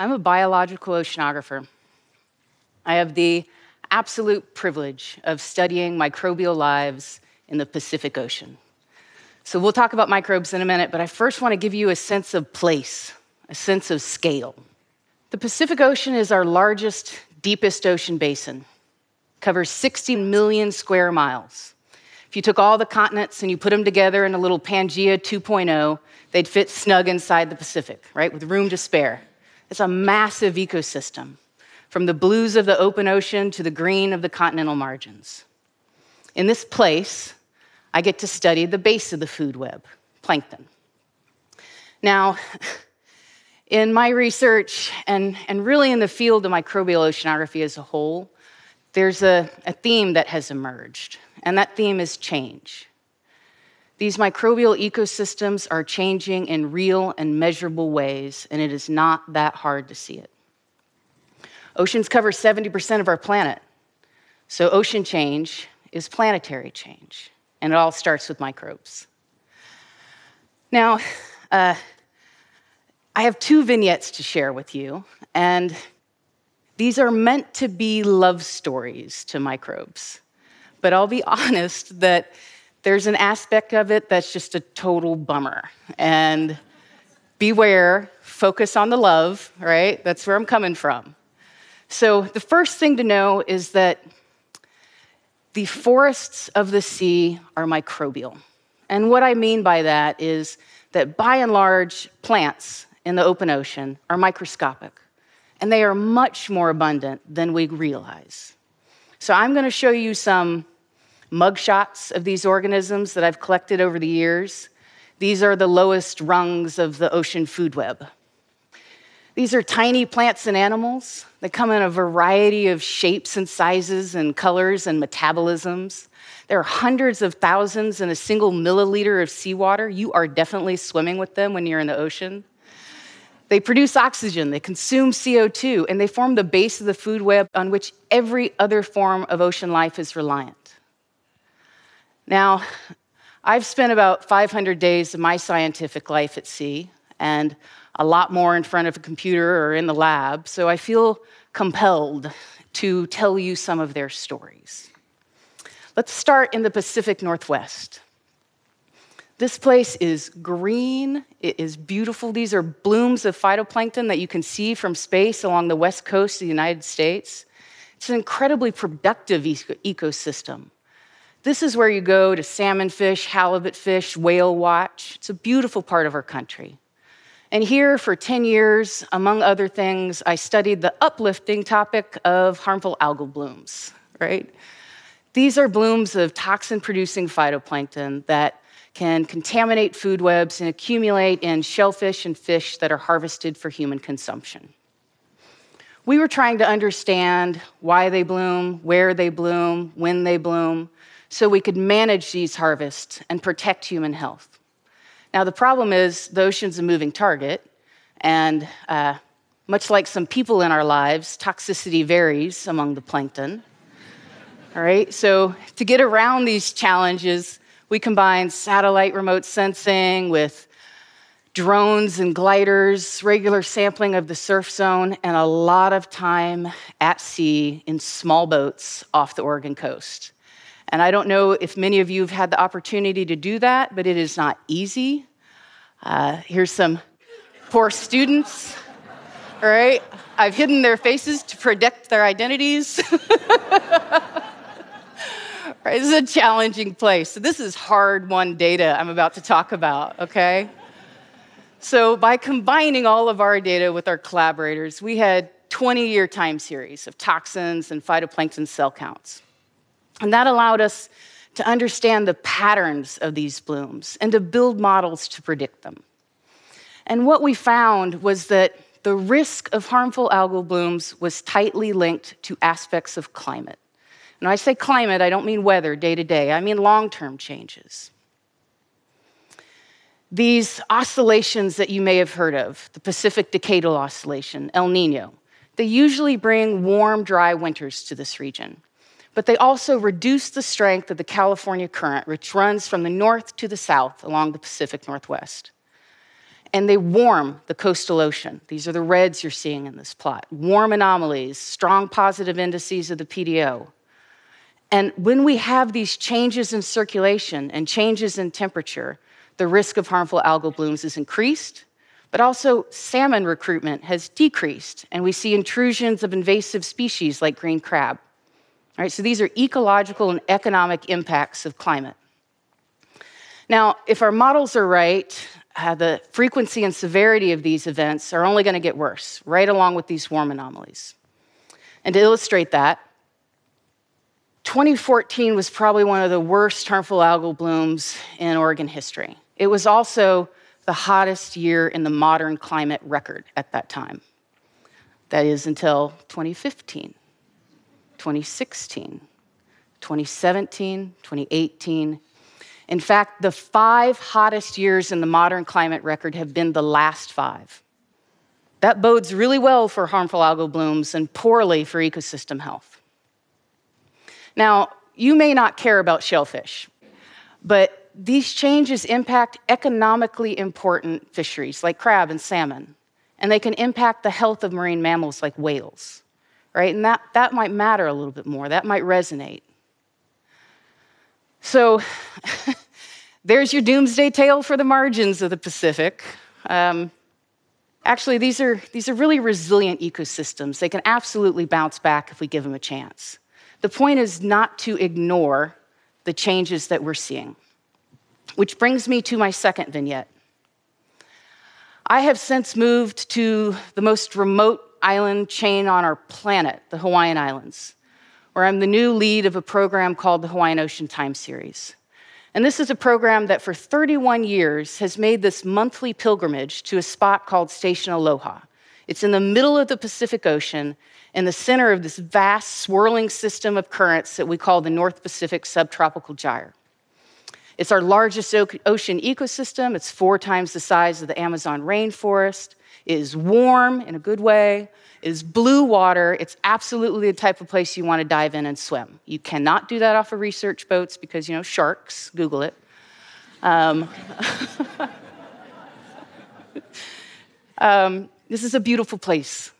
I'm a biological oceanographer. I have the absolute privilege of studying microbial lives in the Pacific Ocean. So we'll talk about microbes in a minute, but I first want to give you a sense of place, a sense of scale. The Pacific Ocean is our largest, deepest ocean basin, covers 60 million square miles. If you took all the continents and you put them together in a little Pangea 2.0, they'd fit snug inside the Pacific, right, with room to spare. It's a massive ecosystem, from the blues of the open ocean to the green of the continental margins. In this place, I get to study the base of the food web, plankton. Now, in my research and, and really in the field of microbial oceanography as a whole, there's a, a theme that has emerged, and that theme is change. These microbial ecosystems are changing in real and measurable ways, and it is not that hard to see it. Oceans cover 70% of our planet, so ocean change is planetary change, and it all starts with microbes. Now, uh, I have two vignettes to share with you, and these are meant to be love stories to microbes. But I'll be honest that there's an aspect of it that's just a total bummer. And beware, focus on the love, right? That's where I'm coming from. So, the first thing to know is that the forests of the sea are microbial. And what I mean by that is that by and large, plants in the open ocean are microscopic, and they are much more abundant than we realize. So, I'm going to show you some mugshots of these organisms that I've collected over the years. These are the lowest rungs of the ocean food web. These are tiny plants and animals that come in a variety of shapes and sizes and colors and metabolisms. There are hundreds of thousands in a single milliliter of seawater. You are definitely swimming with them when you're in the ocean. They produce oxygen, they consume CO2, and they form the base of the food web on which every other form of ocean life is reliant. Now, I've spent about 500 days of my scientific life at sea and a lot more in front of a computer or in the lab, so I feel compelled to tell you some of their stories. Let's start in the Pacific Northwest. This place is green, it is beautiful. These are blooms of phytoplankton that you can see from space along the west coast of the United States. It's an incredibly productive ecosystem. This is where you go to salmon fish, halibut fish, whale watch. It's a beautiful part of our country. And here, for 10 years, among other things, I studied the uplifting topic of harmful algal blooms, right? These are blooms of toxin producing phytoplankton that can contaminate food webs and accumulate in shellfish and fish that are harvested for human consumption. We were trying to understand why they bloom, where they bloom, when they bloom, so we could manage these harvests and protect human health. Now, the problem is the ocean's a moving target, and uh, much like some people in our lives, toxicity varies among the plankton. All right, so to get around these challenges, we combine satellite remote sensing with drones and gliders, regular sampling of the surf zone, and a lot of time at sea in small boats off the Oregon coast. And I don't know if many of you have had the opportunity to do that, but it is not easy. Uh, here's some poor students. All right, I've hidden their faces to protect their identities. right, this is a challenging place. So, this is hard won data I'm about to talk about, okay? So, by combining all of our data with our collaborators, we had 20 year time series of toxins and phytoplankton cell counts. And that allowed us to understand the patterns of these blooms and to build models to predict them. And what we found was that the risk of harmful algal blooms was tightly linked to aspects of climate. And when I say climate, I don't mean weather day to day, I mean long term changes. These oscillations that you may have heard of, the Pacific Decadal Oscillation, El Nino, they usually bring warm, dry winters to this region but they also reduce the strength of the California current, which runs from the north to the south along the Pacific Northwest. and they warm the coastal ocean. These are the reds you're seeing in this plot. Warm anomalies, strong positive indices of the PDO. And when we have these changes in circulation and changes in temperature, the risk of harmful algal blooms is increased, but also salmon recruitment has decreased, and we see intrusions of invasive species like green crab. All right, so these are ecological and economic impacts of climate. Now, if our models are right, uh, the frequency and severity of these events are only going to get worse, right along with these warm anomalies. And to illustrate that, 2014 was probably one of the worst harmful algal blooms in Oregon history. It was also the hottest year in the modern climate record at that time. That is until 2015, 2016, 2017, 2018, in fact, the five hottest years in the modern climate record have been the last five. That bodes really well for harmful algal blooms and poorly for ecosystem health. Now, you may not care about shellfish, but these changes impact economically important fisheries like crab and salmon, and they can impact the health of marine mammals like whales, right? And that, that might matter a little bit more, that might resonate. So there's your doomsday tale for the margins of the Pacific. Um, actually, these are, these are really resilient ecosystems. They can absolutely bounce back if we give them a chance. The point is not to ignore the changes that we're seeing. Which brings me to my second vignette. I have since moved to the most remote island chain on our planet, the Hawaiian Islands where I'm the new lead of a program called the Hawaiian Ocean Time Series. And this is a program that for 31 years has made this monthly pilgrimage to a spot called Station Aloha. It's in the middle of the Pacific Ocean, in the center of this vast swirling system of currents that we call the North Pacific Subtropical Gyre. It's our largest ocean ecosystem. It's four times the size of the Amazon rainforest. It is warm in a good way It is blue water. It's absolutely the type of place you want to dive in and swim. You cannot do that off of research boats because, you know, sharks, Google it. Um, um, this is a beautiful place.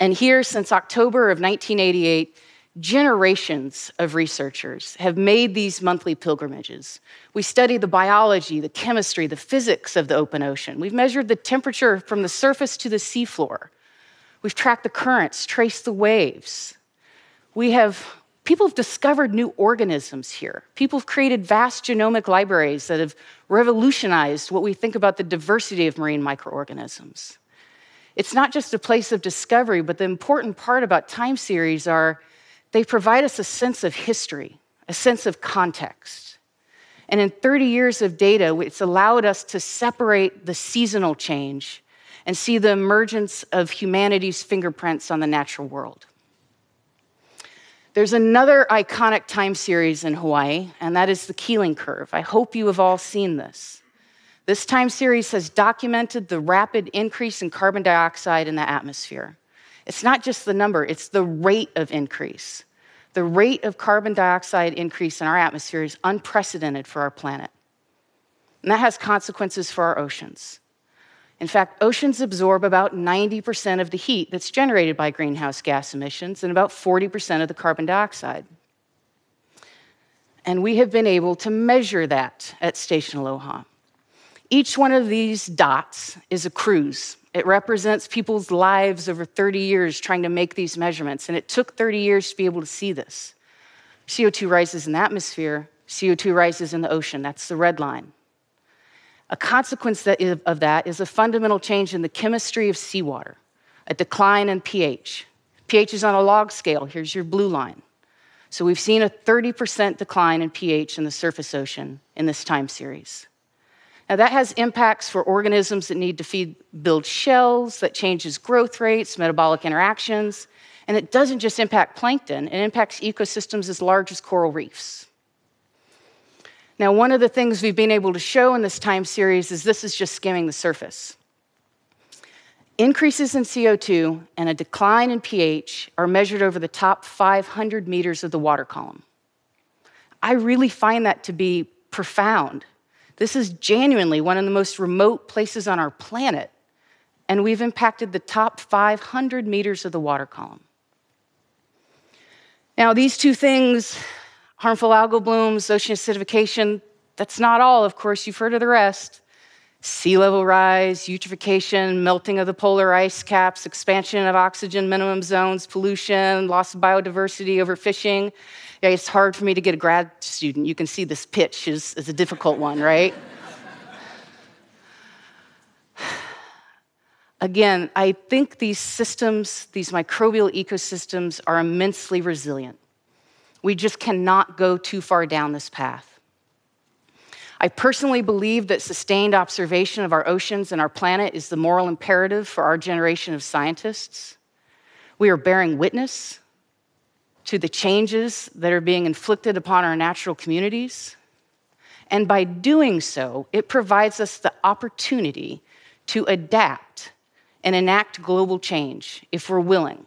And here, since October of 1988, generations of researchers have made these monthly pilgrimages. We study the biology, the chemistry, the physics of the open ocean. We've measured the temperature from the surface to the seafloor. We've tracked the currents, traced the waves. We have, people have discovered new organisms here. People have created vast genomic libraries that have revolutionized what we think about the diversity of marine microorganisms. It's not just a place of discovery, but the important part about time series are they provide us a sense of history, a sense of context. And in 30 years of data, it's allowed us to separate the seasonal change and see the emergence of humanity's fingerprints on the natural world. There's another iconic time series in Hawaii, and that is the Keeling Curve. I hope you have all seen this. This time series has documented the rapid increase in carbon dioxide in the atmosphere. It's not just the number, it's the rate of increase. The rate of carbon dioxide increase in our atmosphere is unprecedented for our planet. And that has consequences for our oceans. In fact, oceans absorb about 90% of the heat that's generated by greenhouse gas emissions and about 40% of the carbon dioxide. And we have been able to measure that at Station Aloha. Each one of these dots is a cruise. It represents people's lives over 30 years trying to make these measurements, and it took 30 years to be able to see this. CO2 rises in the atmosphere, CO2 rises in the ocean. That's the red line. A consequence of that is a fundamental change in the chemistry of seawater, a decline in pH. pH is on a log scale. Here's your blue line. So we've seen a 30% decline in pH in the surface ocean in this time series. Now, that has impacts for organisms that need to feed, build shells, that changes growth rates, metabolic interactions, and it doesn't just impact plankton, it impacts ecosystems as large as coral reefs. Now, one of the things we've been able to show in this time series is this is just skimming the surface. Increases in CO2 and a decline in pH are measured over the top 500 meters of the water column. I really find that to be profound This is genuinely one of the most remote places on our planet, and we've impacted the top 500 meters of the water column. Now, these two things harmful algal blooms, ocean acidification that's not all, of course, you've heard of the rest sea level rise, eutrophication, melting of the polar ice caps, expansion of oxygen minimum zones, pollution, loss of biodiversity, overfishing. Yeah, it's hard for me to get a grad student. You can see this pitch is, is a difficult one, right? Again, I think these systems, these microbial ecosystems, are immensely resilient. We just cannot go too far down this path. I personally believe that sustained observation of our oceans and our planet is the moral imperative for our generation of scientists. We are bearing witness to the changes that are being inflicted upon our natural communities. And by doing so, it provides us the opportunity to adapt and enact global change if we're willing.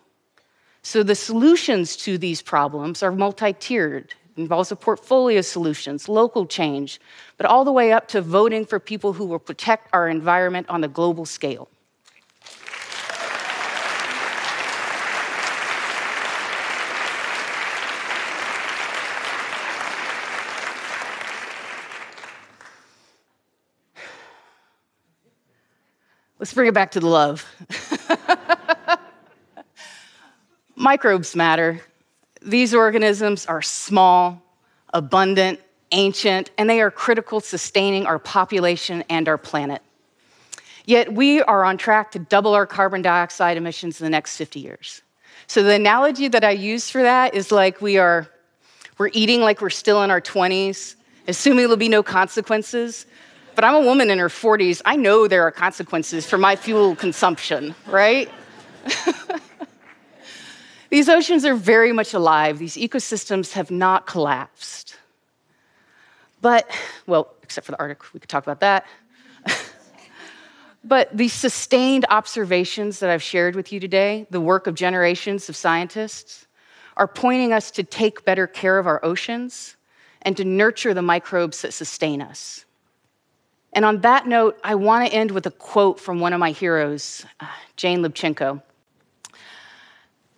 So the solutions to these problems are multi tiered involves a portfolio of solutions, local change, but all the way up to voting for people who will protect our environment on a global scale. Let's bring it back to the love. Microbes matter. These organisms are small, abundant, ancient, and they are critical sustaining our population and our planet. Yet we are on track to double our carbon dioxide emissions in the next 50 years. So the analogy that I use for that is like we are we're eating like we're still in our 20s, assuming there'll be no consequences. But I'm a woman in her 40s. I know there are consequences for my fuel consumption, right? These oceans are very much alive. These ecosystems have not collapsed. But, well, except for the Arctic, we could talk about that. but the sustained observations that I've shared with you today, the work of generations of scientists, are pointing us to take better care of our oceans and to nurture the microbes that sustain us. And on that note, I want to end with a quote from one of my heroes, uh, Jane Lubchenco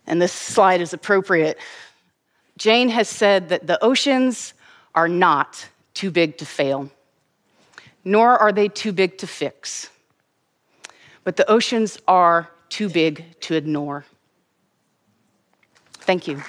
and this slide is appropriate. Jane has said that the oceans are not too big to fail, nor are they too big to fix. But the oceans are too big to ignore. Thank you.